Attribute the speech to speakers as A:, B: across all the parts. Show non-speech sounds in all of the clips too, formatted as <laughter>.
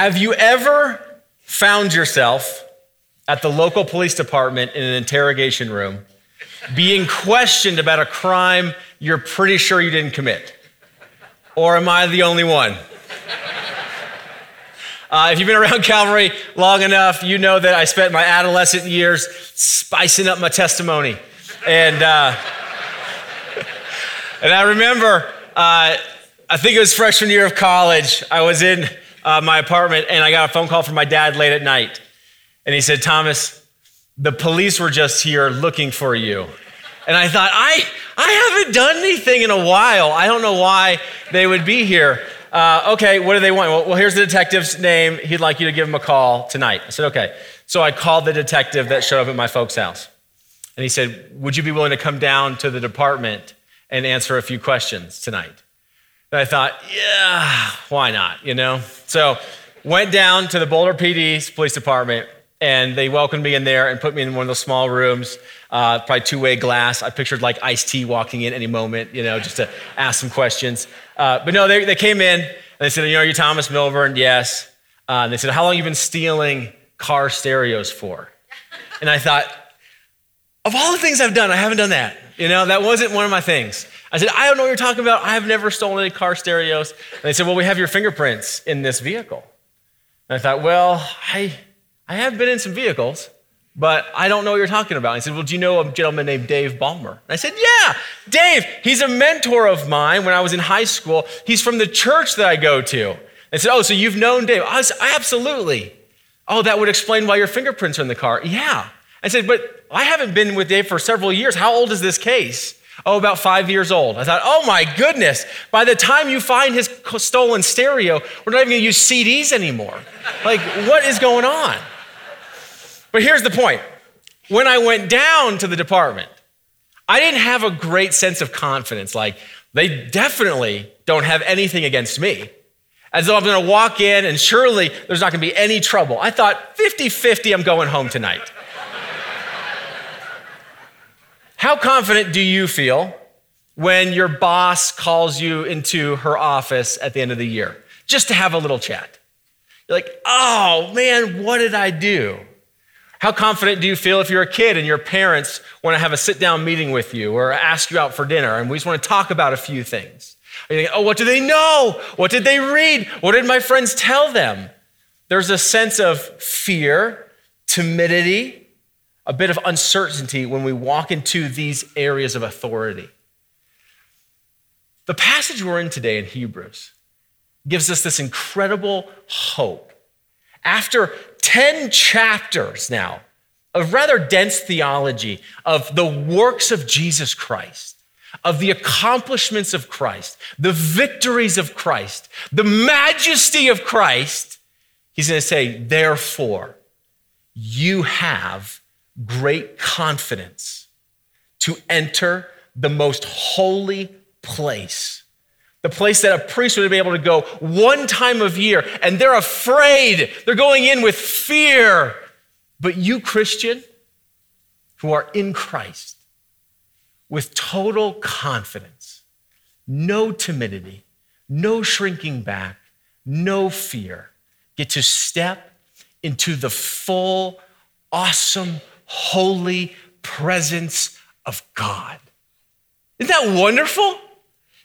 A: Have you ever found yourself at the local police department in an interrogation room being questioned about a crime you're pretty sure you didn't commit? Or am I the only one? Uh, if you've been around <laughs> Calvary long enough, you know that I spent my adolescent years spicing up my testimony. And, uh, and I remember, uh, I think it was freshman year of college, I was in uh, my apartment and I got a phone call from my dad late at night. And he said, Thomas, the police were just here looking for you. And I thought, I, I haven't done anything in a while. I don't know why they would be here. Uh, okay, what do they want? Well, well, here's the detective's name. He'd like you to give him a call tonight. I said, okay. So I called the detective that showed up at my folks' house. And he said, Would you be willing to come down to the department and answer a few questions tonight? I thought, Yeah, why not? You know? So went down to the Boulder PD's police department and they welcomed me in there and put me in one of those small rooms, uh, probably two-way glass. I pictured like Ice-T walking in any moment, you know, just to ask some questions. Uh, but no, they, they came in and they said, you know, are you Thomas Milburn? Yes. Uh, and they said, how long you been stealing car stereos for? And I thought, of all the things I've done, I haven't done that. You know, that wasn't one of my things. I said, I don't know what you're talking about. I have never stolen any car stereos. And they said, well, we have your fingerprints in this vehicle. And I thought, well, I I have been in some vehicles, but I don't know what you're talking about. And He said, Well, do you know a gentleman named Dave Balmer? And I said, Yeah, Dave. He's a mentor of mine when I was in high school. He's from the church that I go to. I said, Oh, so you've known Dave? I said, Absolutely. Oh, that would explain why your fingerprints are in the car. Yeah. I said, But I haven't been with Dave for several years. How old is this case? Oh, about five years old. I thought, oh my goodness, by the time you find his stolen stereo, we're not even gonna use CDs anymore. Like, what is going on? But here's the point when I went down to the department, I didn't have a great sense of confidence. Like, they definitely don't have anything against me. As though I'm gonna walk in and surely there's not gonna be any trouble. I thought 50 50, I'm going home tonight. How confident do you feel when your boss calls you into her office at the end of the year just to have a little chat? You're like, oh man, what did I do? How confident do you feel if you're a kid and your parents want to have a sit down meeting with you or ask you out for dinner and we just want to talk about a few things? you think, oh, what do they know? What did they read? What did my friends tell them? There's a sense of fear, timidity, a bit of uncertainty when we walk into these areas of authority. The passage we're in today in Hebrews gives us this incredible hope. After 10 chapters now of rather dense theology of the works of Jesus Christ, of the accomplishments of Christ, the victories of Christ, the majesty of Christ, he's going to say, therefore, you have great confidence to enter the most holy place the place that a priest would be able to go one time of year, and they're afraid. They're going in with fear. But you, Christian, who are in Christ, with total confidence, no timidity, no shrinking back, no fear, get to step into the full, awesome, holy presence of God. Isn't that wonderful?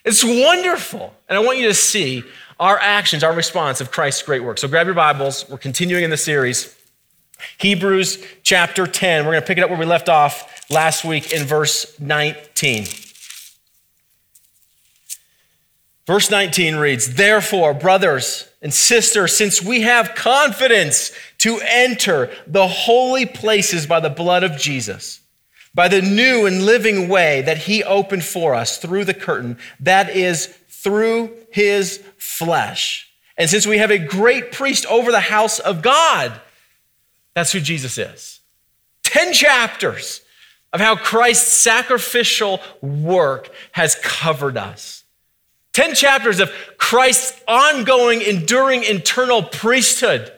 A: It's wonderful. And I want you to see our actions, our response of Christ's great work. So grab your Bibles. We're continuing in the series. Hebrews chapter 10. We're going to pick it up where we left off last week in verse 19. Verse 19 reads, Therefore, brothers and sisters, since we have confidence to enter the holy places by the blood of Jesus, by the new and living way that he opened for us through the curtain, that is, through his flesh. And since we have a great priest over the house of God, that's who Jesus is. 10 chapters of how Christ's sacrificial work has covered us. 10 chapters of Christ's ongoing, enduring, eternal priesthood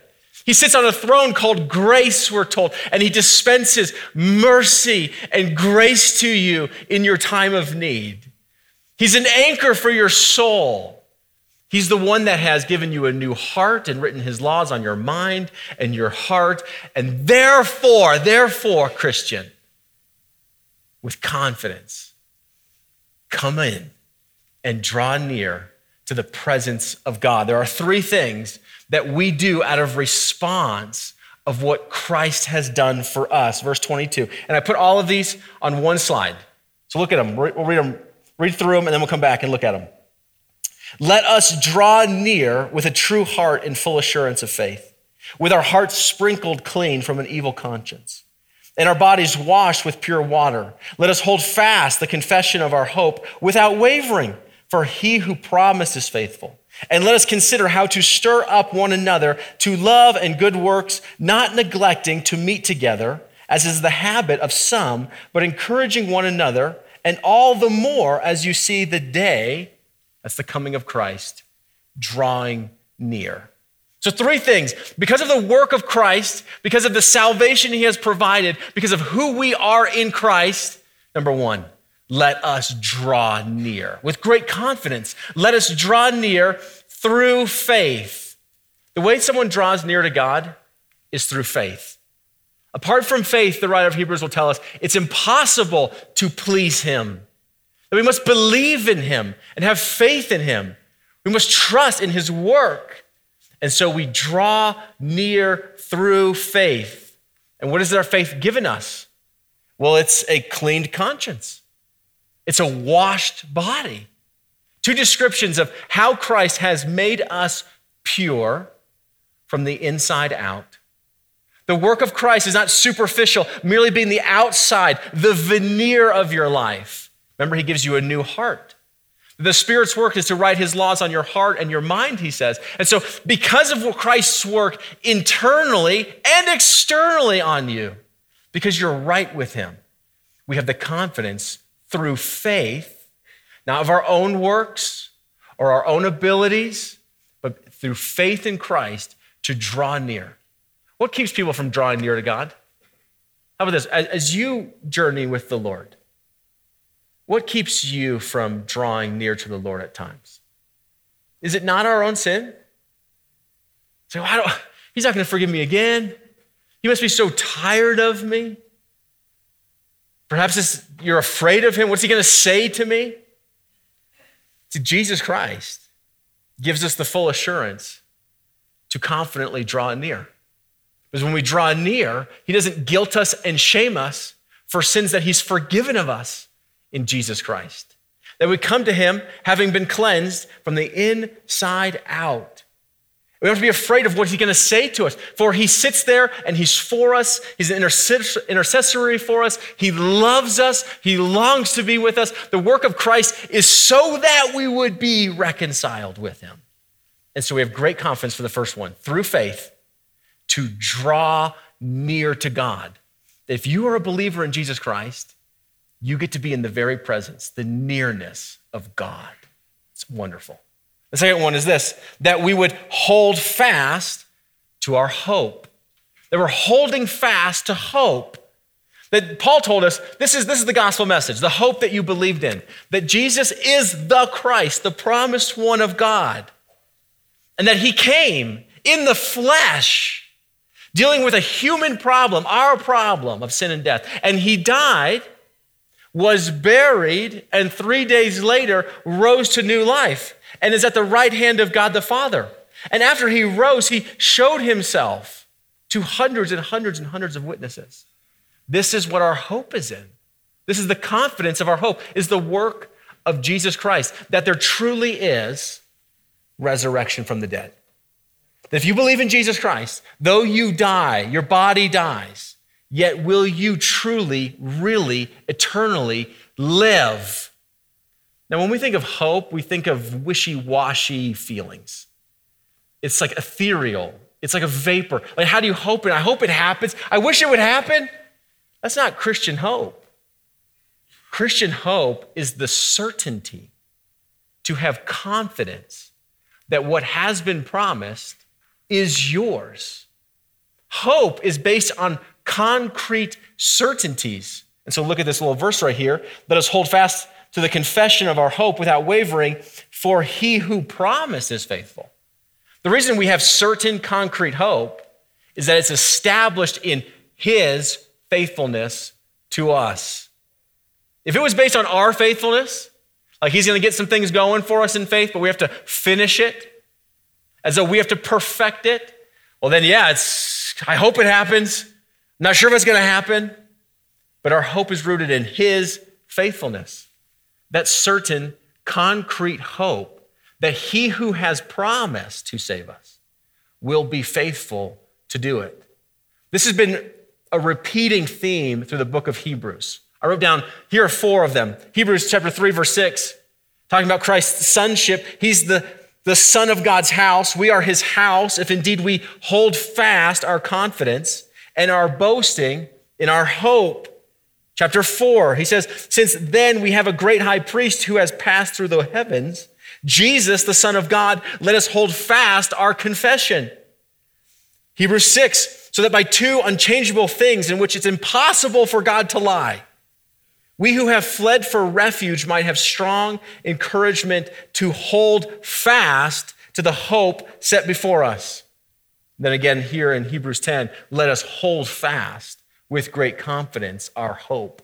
A: he sits on a throne called grace, we're told, and he dispenses mercy and grace to you in your time of need. He's an anchor for your soul. He's the one that has given you a new heart and written his laws on your mind and your heart. And therefore, therefore, Christian, with confidence, come in and draw near to the presence of God. There are three things that we do out of response of what Christ has done for us. Verse 22. And I put all of these on one slide. So look at them. We'll read them, read through them, and then we'll come back and look at them. Let us draw near with a true heart in full assurance of faith, with our hearts sprinkled clean from an evil conscience, and our bodies washed with pure water. Let us hold fast the confession of our hope without wavering, for he who promised is faithful. And let us consider how to stir up one another to love and good works, not neglecting to meet together, as is the habit of some, but encouraging one another, and all the more as you see the day that's the coming of Christ, drawing near. So, three things. Because of the work of Christ, because of the salvation he has provided, because of who we are in Christ, number one, let us draw near. With great confidence, let us draw near through faith. The way someone draws near to God is through faith. Apart from faith, the writer of Hebrews will tell us it's impossible to please him. That we must believe in him and have faith in him. We must trust in his work. And so we draw near through faith. And what has our faith given us? Well, it's a cleaned conscience, it's a washed body. Two descriptions of how Christ has made us pure from the inside out. The work of Christ is not superficial, merely being the outside, the veneer of your life. Remember, he gives you a new heart. The Spirit's work is to write his laws on your heart and your mind, he says. And so, because of what Christ's work internally and externally on you, because you're right with him, we have the confidence through faith, not of our own works or our own abilities, but through faith in Christ to draw near. What keeps people from drawing near to God? How about this? As you journey with the Lord, what keeps you from drawing near to the Lord at times? Is it not our own sin? Don't, <laughs> he's not going to forgive me again. He must be so tired of me. Perhaps you're afraid of him. What's he going to say to me? See, Jesus Christ gives us the full assurance to confidently draw near. Because when we draw near, he doesn't guilt us and shame us for sins that he's forgiven of us in Jesus Christ. That we come to him having been cleansed from the inside out. We have to be afraid of what he's going to say to us, for he sits there and he's for us. He's an intercessory for us. He loves us. He longs to be with us. The work of Christ is so that we would be reconciled with him. And so we have great confidence for the first one through faith to draw near to God. If you are a believer in Jesus Christ, you get to be in the very presence, the nearness of God. It's wonderful. The second one is this that we would hold fast to our hope. That we're holding fast to hope. That Paul told us this is, this is the gospel message, the hope that you believed in, that Jesus is the Christ, the promised one of God, and that he came in the flesh, dealing with a human problem, our problem of sin and death. And he died was buried, and three days later rose to new life and is at the right hand of God the Father. And after he rose, he showed himself to hundreds and hundreds and hundreds of witnesses. This is what our hope is in. This is the confidence of our hope, is the work of Jesus Christ, that there truly is resurrection from the dead. That if you believe in Jesus Christ, though you die, your body dies, Yet will you truly, really, eternally live? Now, when we think of hope, we think of wishy washy feelings. It's like ethereal, it's like a vapor. Like, how do you hope it? I hope it happens. I wish it would happen. That's not Christian hope. Christian hope is the certainty to have confidence that what has been promised is yours. Hope is based on concrete certainties. And so look at this little verse right here. Let us hold fast to the confession of our hope without wavering, for he who promised is faithful. The reason we have certain concrete hope is that it's established in his faithfulness to us. If it was based on our faithfulness, like he's going to get some things going for us in faith, but we have to finish it, as though we have to perfect it, well, then, yeah, it's, I hope it happens. I'm not sure if it's going to happen, but our hope is rooted in his faithfulness. That certain, concrete hope that he who has promised to save us will be faithful to do it. This has been a repeating theme through the book of Hebrews. I wrote down, here are four of them. Hebrews chapter 3, verse 6, talking about Christ's sonship. He's the, the son of God's house. We are his house if indeed we hold fast our confidence and our boasting in our hope. Chapter 4, he says, Since then we have a great high priest who has passed through the heavens, Jesus, the Son of God, let us hold fast our confession. Hebrews 6, so that by two unchangeable things in which it's impossible for God to lie, we who have fled for refuge might have strong encouragement to hold fast to the hope set before us. Then again, here in Hebrews 10, let us hold fast with great confidence our hope,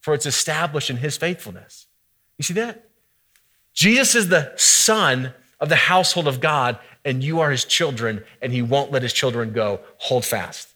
A: for it's established in his faithfulness. You see that? Jesus is the son of the household of God, and you are his children, and he won't let his children go. Hold fast.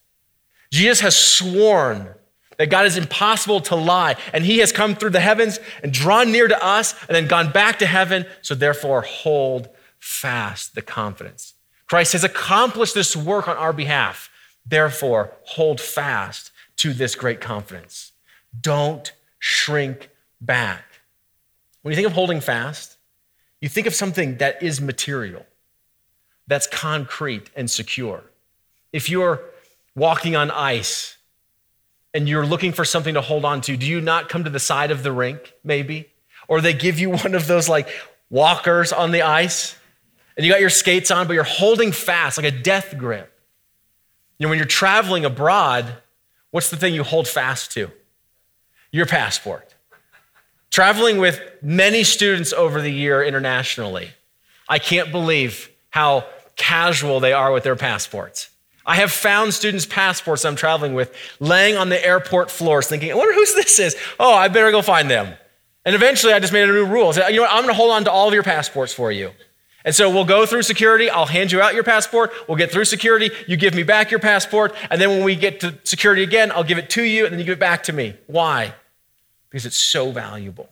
A: Jesus has sworn that God is impossible to lie. And he has come through the heavens and drawn near to us and then gone back to heaven. So therefore, hold fast the confidence. Christ has accomplished this work on our behalf. Therefore, hold fast to this great confidence. Don't shrink back. When you think of holding fast, you think of something that is material, that's concrete and secure. If you're walking on ice, and you're looking for something to hold on to, do you not come to the side of the rink, maybe? Or they give you <laughs> one of those like walkers on the ice, and you got your skates on, but you're holding fast, like a death grip. You know, when you're traveling abroad, what's the thing you hold fast to? Your passport. Traveling with many students over the year internationally, I can't believe how casual they are with their passports. I have found students' passports I'm traveling with laying on the airport floors thinking, I wonder whose this is. Oh, I better go find them. And eventually I just made a new rule. I said, you know what? I'm going to hold on to all of your passports for you. And so we'll go through security. I'll hand you out your passport. We'll get through security. You give me back your passport. And then when we get to security again, I'll give it to you and then you give it back to me. Why? Because it's so valuable.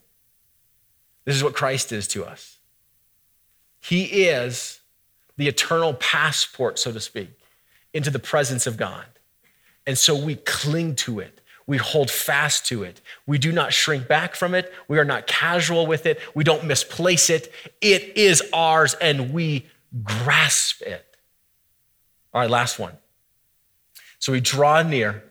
A: This is what Christ is to us. He is the eternal passport, so to speak into the presence of God. And so we cling to it. We hold fast to it. We do not shrink back from it. We are not casual with it. We don't misplace it. It is ours and we grasp it. All right, last one. So we draw near,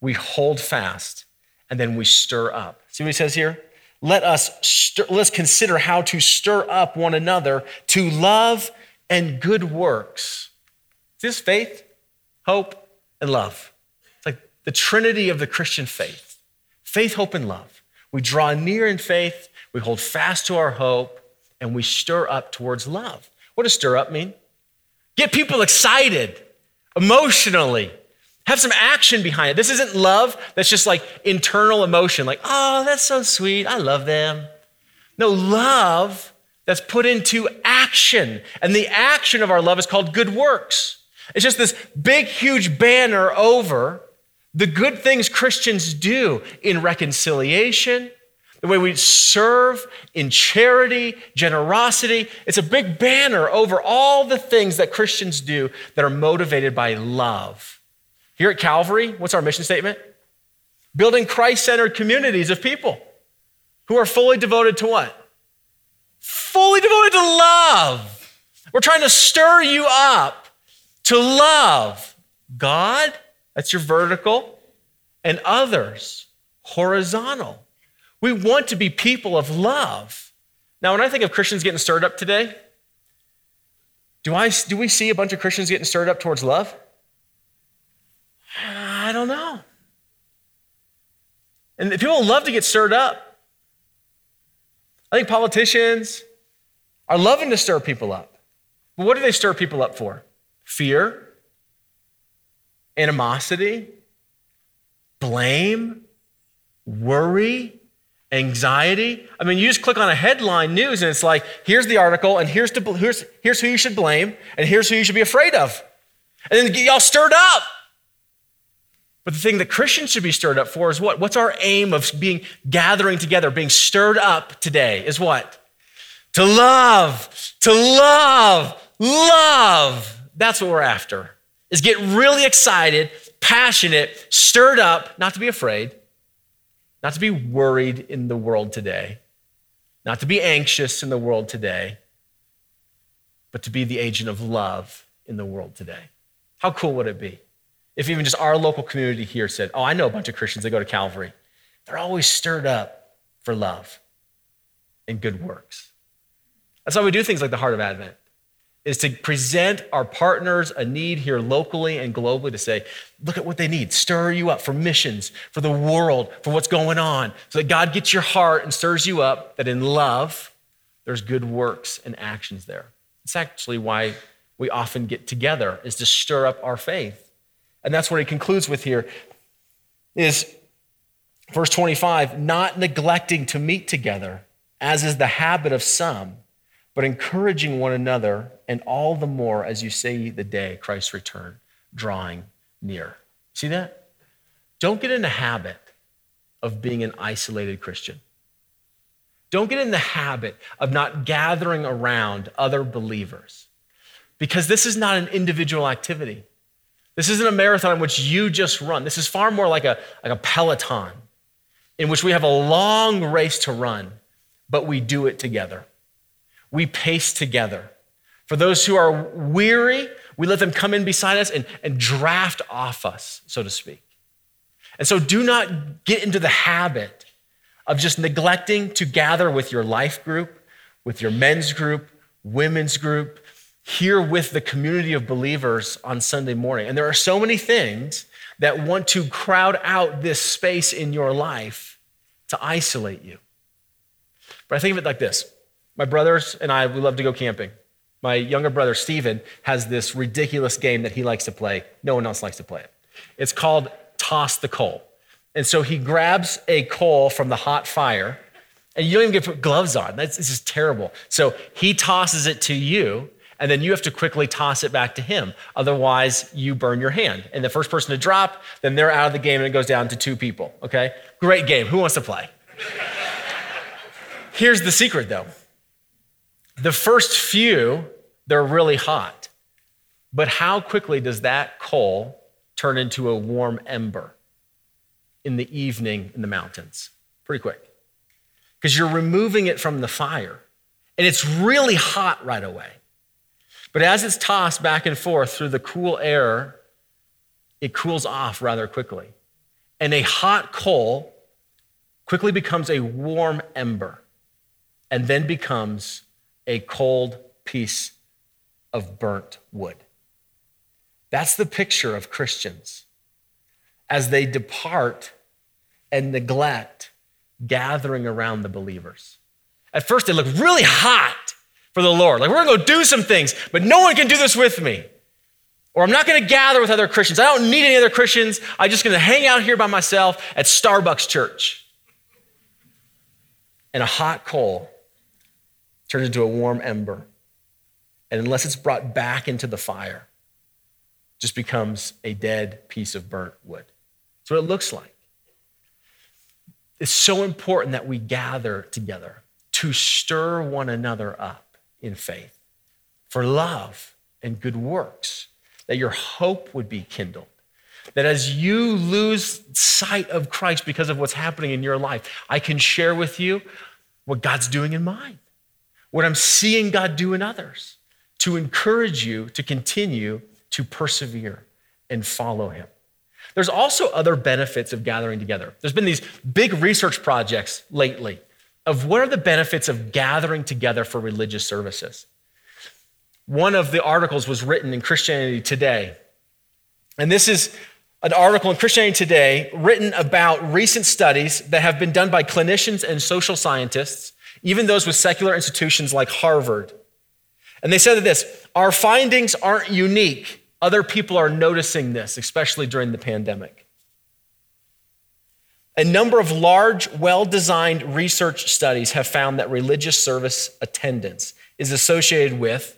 A: we hold fast, and then we stir up. See what he says here? Let us stir, let's consider how to stir up one another to love and good works. Is this faith? hope, and love. The trinity of the Christian faith faith, hope, and love. We draw near in faith, we hold fast to our hope, and we stir up towards love. What does stir up mean? Get people excited emotionally. Have some action behind it. This isn't love that's just like internal emotion, like, oh, that's so sweet. I love them. No, love that's put into action. And the action of our love is called good works. It's just this big, huge banner over the good things Christians do in reconciliation, the way we serve in charity, generosity. It's a big banner over all the things that Christians do that are motivated by love. Here at Calvary, what's our mission statement? Building Christ centered communities of people who are fully devoted to what? Fully devoted to love. We're trying to stir you up to love God, that's your vertical, and others, horizontal. We want to be people of love. Now, when I think of Christians getting stirred up today, do, I, do we see a bunch of Christians getting stirred up towards love? I don't know. And people love to get stirred up. I think politicians, are loving to stir people up. But what do they stir people up for? Fear, animosity, blame, worry, anxiety. I mean, you just click on a headline news and it's like, here's the article, and here's, here's, here's who you should blame, and here's who you should be afraid of. And then get y'all stirred up. But the thing that Christians should be stirred up for is what? What's our aim of being gathering together, being stirred up today? Is what? To love, to love, love. That's what we're after. Is get really excited, passionate, stirred up, not to be afraid, not to be worried in the world today, not to be anxious in the world today, but to be the agent of love in the world today. How cool would it be if even just our local community here said, Oh, I know a bunch of Christians that go to Calvary. They're always stirred up for love and good works. That's why we do things like the Heart of Advent is to present our partners a need here locally and globally to say, look at what they need, stir you up for missions, for the world, for what's going on, so that God gets your heart and stirs you up, that in love, there's good works and actions there. It's actually why we often get together, is to stir up our faith. And that's what he concludes with here is verse 25, not neglecting to meet together, as is the habit of some but encouraging one another, and all the more as you see the day Christ's return drawing near. See that? Don't get in the habit of being an isolated Christian. Don't get in the habit of not gathering around other believers because this is not an individual activity. This isn't a marathon in which you just run. This is far more like a, like a peloton in which we have a long race to run, but we do it together we pace together. For those who are weary, we let them come in beside us and, and draft off us, so to speak. And so do not get into the habit of just neglecting to gather with your life group, with your men's group, women's group, here with the community of believers on Sunday morning. And there are so many things that want to crowd out this space in your life to isolate you. But I think of it like this my brothers and I, we love to go camping. My younger brother, Steven, has this ridiculous game that he likes to play. No one else likes to play it. It's called Toss the Coal. And so he grabs a coal from the hot fire, and you don't even get to put gloves on. That's this is terrible. So he tosses it to you, and then you have to quickly toss it back to him. Otherwise, you burn your hand. And the first person to drop, then they're out of the game, and it goes down to two people. Okay? Great game. Who wants to play? <laughs> Here's the secret, though the first few, they're really hot. But how quickly does that coal turn into a warm ember in the evening in the mountains? Pretty quick. Because you're removing it from the fire. And it's really hot right away. But as it's tossed back and forth through the cool air, it cools off rather quickly. And a hot coal quickly becomes a warm ember and then becomes a cold piece of burnt wood. That's the picture of Christians as they depart and neglect gathering around the believers. At first, they look really hot for the Lord. Like, we're gonna go do some things, but no one can do this with me. Or I'm not gonna gather with other Christians. I don't need any other Christians. I'm just gonna hang out here by myself at Starbucks Church. And a hot coal turns into a warm ember. And unless it's brought back into the fire, just becomes a dead piece of burnt wood. That's what it looks like. It's so important that we gather together to stir one another up in faith for love and good works, that your hope would be kindled. That as you lose sight of Christ because of what's happening in your life, I can share with you what God's doing in mine what I'm seeing God do in others to encourage you to continue to persevere and follow Him. There's also other benefits of gathering together. There's been these big research projects lately of what are the benefits of gathering together for religious services. One of the articles was written in Christianity Today. And this is an article in Christianity Today written about recent studies that have been done by clinicians and social scientists even those with secular institutions like Harvard. And they said that this Our findings aren't unique. Other people are noticing this, especially during the pandemic. A number of large, well designed research studies have found that religious service attendance is associated with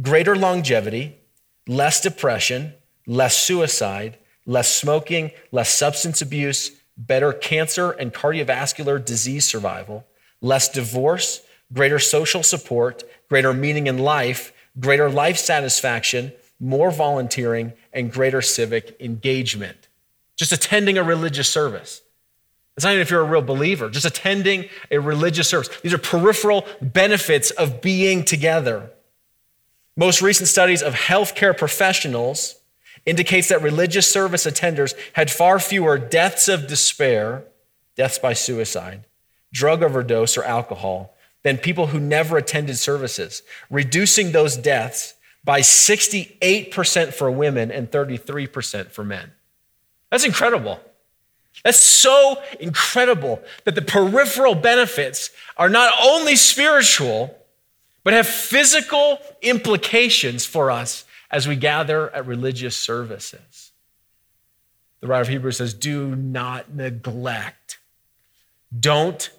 A: greater longevity, less depression, less suicide, less smoking, less substance abuse, better cancer and cardiovascular disease survival, less divorce, greater social support, greater meaning in life, greater life satisfaction, more volunteering, and greater civic engagement just attending a religious service. It's not even if you're a real believer, just attending a religious service. These are peripheral benefits of being together. Most recent studies of healthcare professionals indicates that religious service attenders had far fewer deaths of despair, deaths by suicide, drug overdose or alcohol than people who never attended services, reducing those deaths by 68% for women and 33% for men. That's incredible. That's so incredible that the peripheral benefits are not only spiritual, but have physical implications for us as we gather at religious services. The writer of Hebrews says, Do not neglect. Don't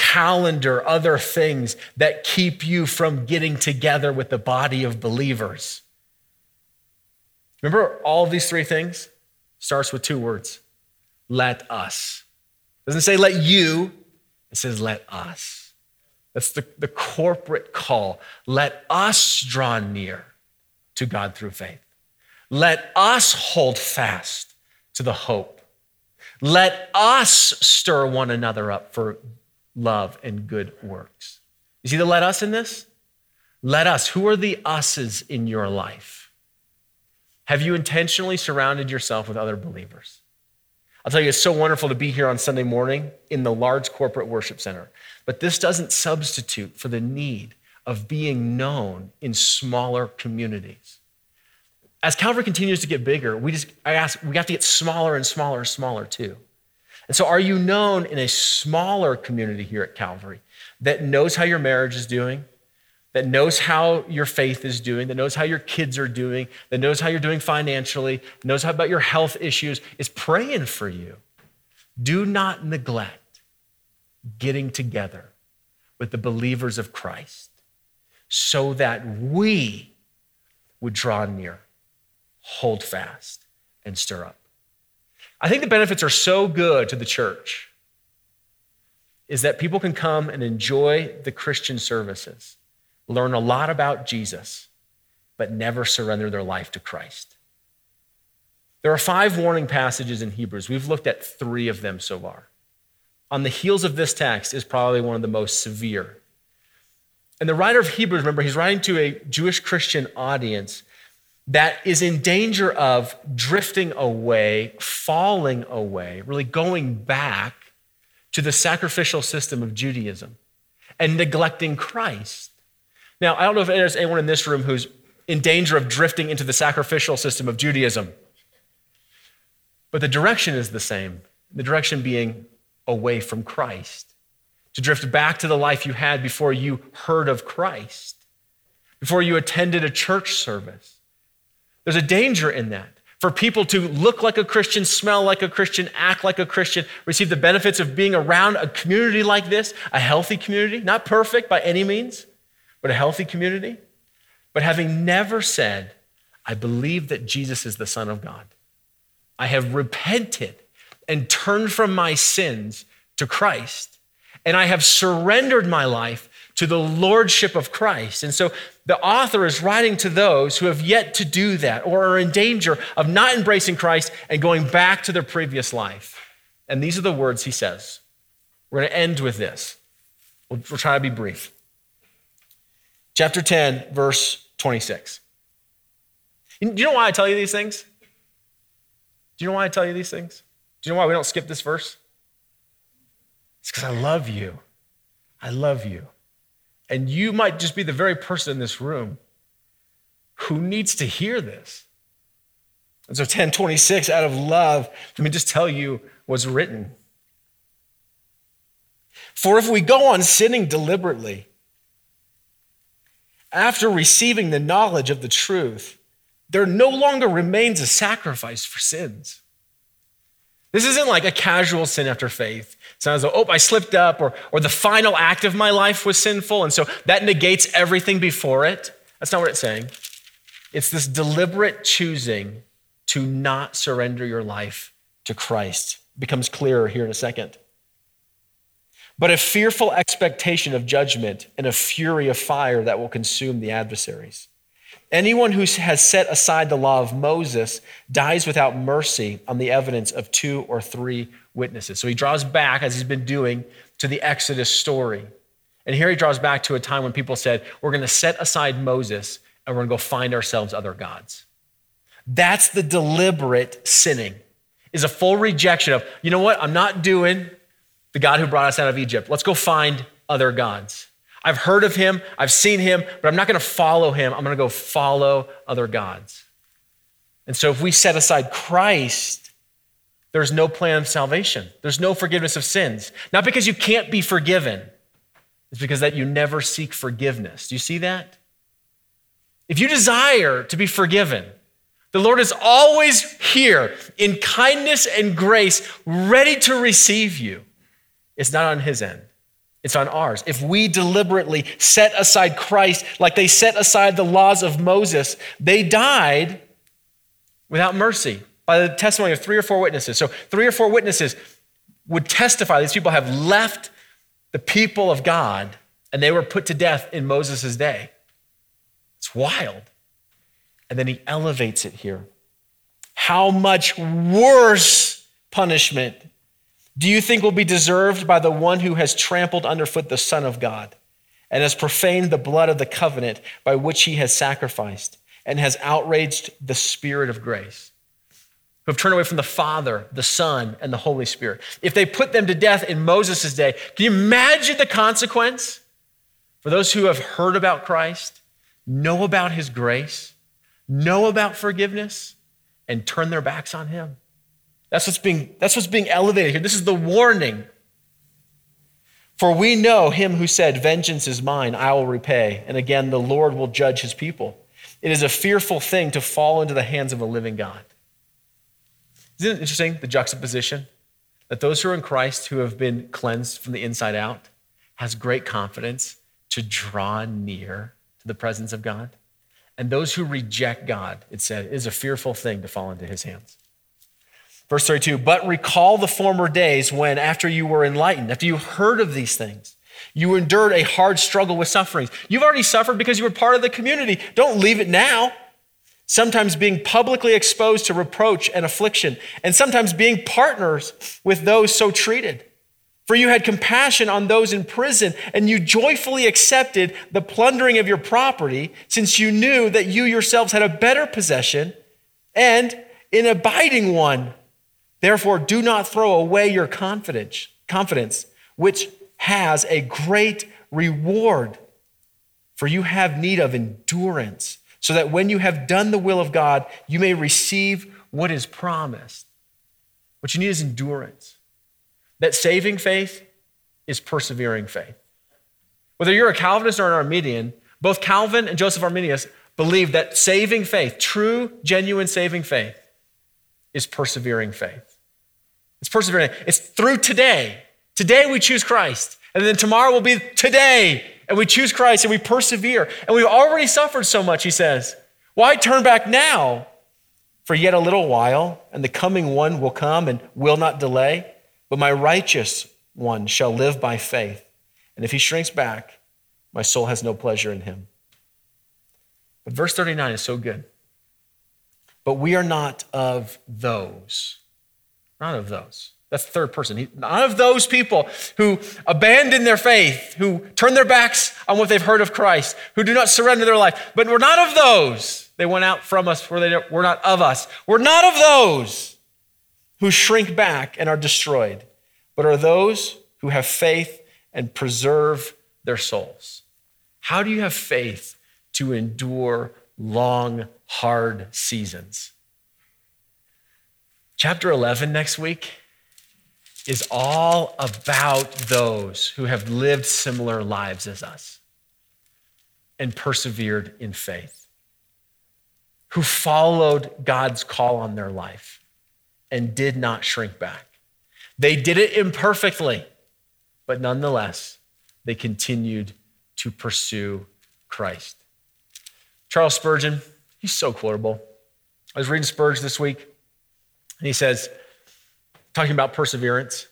A: calendar other things that keep you from getting together with the body of believers. Remember all these three things? starts with two words let us. It doesn't say let you, it says let us. That's the, the corporate call. Let us draw near to God through faith. Let us hold fast to the hope. Let us stir one another up for love and good works. You see the let us in this? Let us. Who are the us's in your life? Have you intentionally surrounded yourself with other believers? I'll tell you, it's so wonderful to be here on Sunday morning in the large corporate worship center. But this doesn't substitute for the need of being known in smaller communities. As Calvary continues to get bigger, we just I ask, we have to get smaller and smaller and smaller too. And so are you known in a smaller community here at Calvary that knows how your marriage is doing, that knows how your faith is doing, that knows how your kids are doing, that knows how you're doing financially, knows how about your health issues, is praying for you. Do not neglect getting together with the believers of Christ so that we would draw near, hold fast, and stir up. I think the benefits are so good to the church is that people can come and enjoy the Christian services learn a lot about Jesus, but never surrender their life to Christ. There are five warning passages in Hebrews. We've looked at three of them so far. On the heels of this text is probably one of the most severe. And the writer of Hebrews, remember, he's writing to a Jewish Christian audience that is in danger of drifting away, falling away, really going back to the sacrificial system of Judaism and neglecting Christ. Now, I don't know if there's anyone in this room who's in danger of drifting into the sacrificial system of Judaism, but the direction is the same the direction being away from Christ, to drift back to the life you had before you heard of Christ, before you attended a church service. There's a danger in that. For people to look like a Christian, smell like a Christian, act like a Christian, receive the benefits of being around a community like this, a healthy community, not perfect by any means, but a healthy community. But having never said, I believe that Jesus is the Son of God, I have repented and turned from my sins to Christ, and I have surrendered my life to the lordship of Christ. And so the author is writing to those who have yet to do that or are in danger of not embracing Christ and going back to their previous life. And these are the words he says. We're going to end with this. We'll, we'll try to be brief. Chapter 10, verse 26. Do you know why I tell you these things? Do you know why I tell you these things? Do you know why we don't skip this verse? It's because I love you. I love you. And you might just be the very person in this room who needs to hear this. And so 1026, out of love, let me just tell you what's written. For if we go on sinning deliberately, after receiving the knowledge of the truth, there no longer remains a sacrifice for sins. This isn't like a casual sin after faith. Not as though, oh, I slipped up, or, or the final act of my life was sinful, and so that negates everything before it. That's not what it's saying. It's this deliberate choosing to not surrender your life to Christ. It becomes clearer here in a second. But a fearful expectation of judgment and a fury of fire that will consume the adversaries. Anyone who has set aside the law of Moses dies without mercy on the evidence of two or three witnesses. So he draws back, as he's been doing, to the Exodus story. And here he draws back to a time when people said, We're going to set aside Moses and we're going to go find ourselves other gods. That's the deliberate sinning, is a full rejection of, you know what, I'm not doing the God who brought us out of Egypt. Let's go find other gods. I've heard of him, I've seen him, but I'm not going to follow him. I'm going to go follow other gods. And so if we set aside Christ, there's no plan of salvation. There's no forgiveness of sins. Not because you can't be forgiven, it's because that you never seek forgiveness. Do you see that? If you desire to be forgiven, the Lord is always here in kindness and grace, ready to receive you. It's not on his end, it's on ours. If we deliberately set aside Christ like they set aside the laws of Moses, they died without mercy by the testimony of three or four witnesses. So, three or four witnesses would testify these people have left the people of God and they were put to death in Moses' day. It's wild. And then he elevates it here. How much worse punishment do you think will be deserved by the one who has trampled underfoot the Son of God and has profaned the blood of the covenant by which he has sacrificed and has outraged the Spirit of grace? Who have turned away from the Father, the Son, and the Holy Spirit. If they put them to death in Moses' day, can you imagine the consequence for those who have heard about Christ, know about his grace, know about forgiveness, and turn their backs on him. That's what's being, that's what's being elevated here. This is the warning. For we know him who said, Vengeance is mine, I will repay. And again, the Lord will judge his people. It is a fearful thing to fall into the hands of a living God. Isn't it interesting, the juxtaposition? That those who are in Christ, who have been cleansed from the inside out, has great confidence to draw near to the presence of God. And those who reject God, it said, is a fearful thing to fall into his hands. Verse 32 But recall the former days when, after you were enlightened, after you heard of these things, you endured a hard struggle with sufferings. You've already suffered because you were part of the community. Don't leave it now. Sometimes being publicly exposed to reproach and affliction, and sometimes being partners with those so treated. For you had compassion on those in prison, and you joyfully accepted the plundering of your property, since you knew that you yourselves had a better possession and an abiding one. Therefore, do not throw away your confidence, confidence, which has a great reward. For you have need of endurance, so that when you have done the will of God, you may receive what is promised. What you need is endurance that saving faith is persevering faith. Whether you're a Calvinist or an Arminian, both Calvin and Joseph Arminius believe that saving faith, true, genuine saving faith, is persevering faith. It's persevering. It's through today. Today we choose Christ. And then tomorrow will be today. And we choose Christ and we persevere. And we've already suffered so much, he says. Why turn back now? For yet a little while, and the coming one will come and will not delay. But my righteous one shall live by faith. And if he shrinks back, my soul has no pleasure in him. But verse 39 is so good. But we are not of those. Not of those. That's the third person. Not of those people who abandon their faith, who turn their backs on what they've heard of Christ, who do not surrender their life. But we're not of those. They went out from us, where they were not of us. We're not of those who shrink back and are destroyed, but are those who have faith and preserve their souls. How do you have faith to endure long, hard seasons? Chapter 11 next week is all about those who have lived similar lives as us and persevered in faith, who followed God's call on their life and did not shrink back. They did it imperfectly, but nonetheless, they continued to pursue Christ. Charles Spurgeon, he's so quotable. I was reading Spurgeon this week, and he says, talking about perseverance,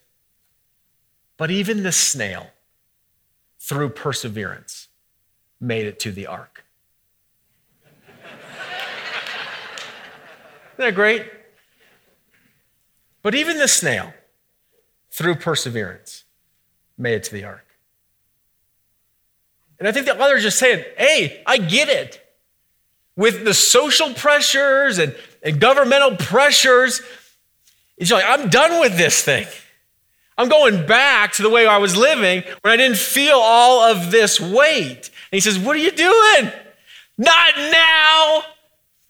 A: but even the snail, through perseverance, made it to the ark. <laughs> Isn't that great? But even the snail, through perseverance, made it to the ark. And I think the author is just saying, hey, I get it. With the social pressures and, and governmental pressures, he's like, I'm done with this thing. I'm going back to the way I was living when I didn't feel all of this weight. And he says, What are you doing? Not now.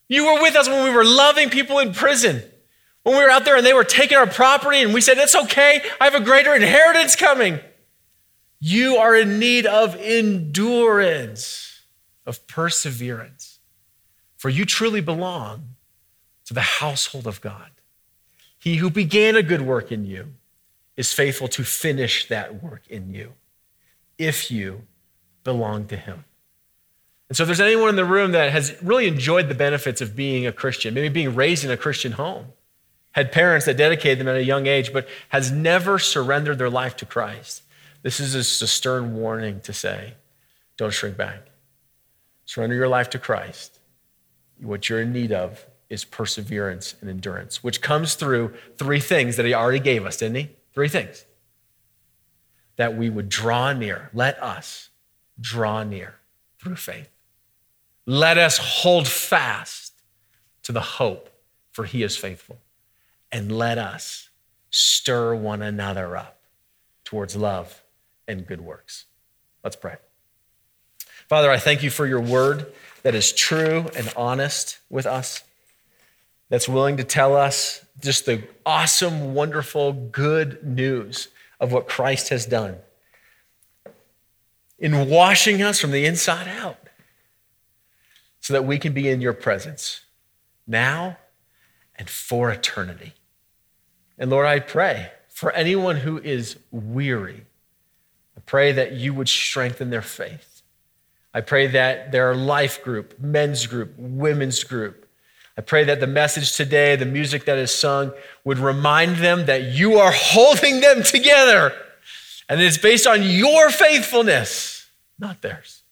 A: You were with us when we were loving people in prison. When we were out there and they were taking our property, and we said, It's okay. I have a greater inheritance coming. You are in need of endurance, of perseverance, for you truly belong to the household of God. He who began a good work in you is faithful to finish that work in you if you belong to Him. And so, if there's anyone in the room that has really enjoyed the benefits of being a Christian, maybe being raised in a Christian home, had parents that dedicated them at a young age, but has never surrendered their life to Christ, this is just a stern warning to say don't shrink back. Surrender your life to Christ. What you're in need of is perseverance and endurance, which comes through three things that he already gave us, didn't he? Three things. That we would draw near. Let us draw near through faith. Let us hold fast to the hope, for he is faithful. And let us stir one another up towards love and good works. Let's pray. Father, I thank you for your word that is true and honest with us, that's willing to tell us just the awesome, wonderful, good news of what Christ has done in washing us from the inside out so that we can be in your presence now and for eternity. And Lord, I pray for anyone who is weary I pray that you would strengthen their faith. I pray that their life group, men's group, women's group, I pray that the message today, the music that is sung, would remind them that you are holding them together and it's based on your faithfulness, not theirs.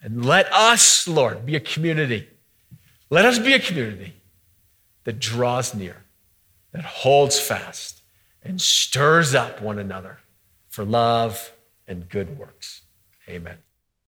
A: And let us, Lord, be a community. Let us be a community that draws near, that holds fast, and stirs up one another for love and good works. Amen.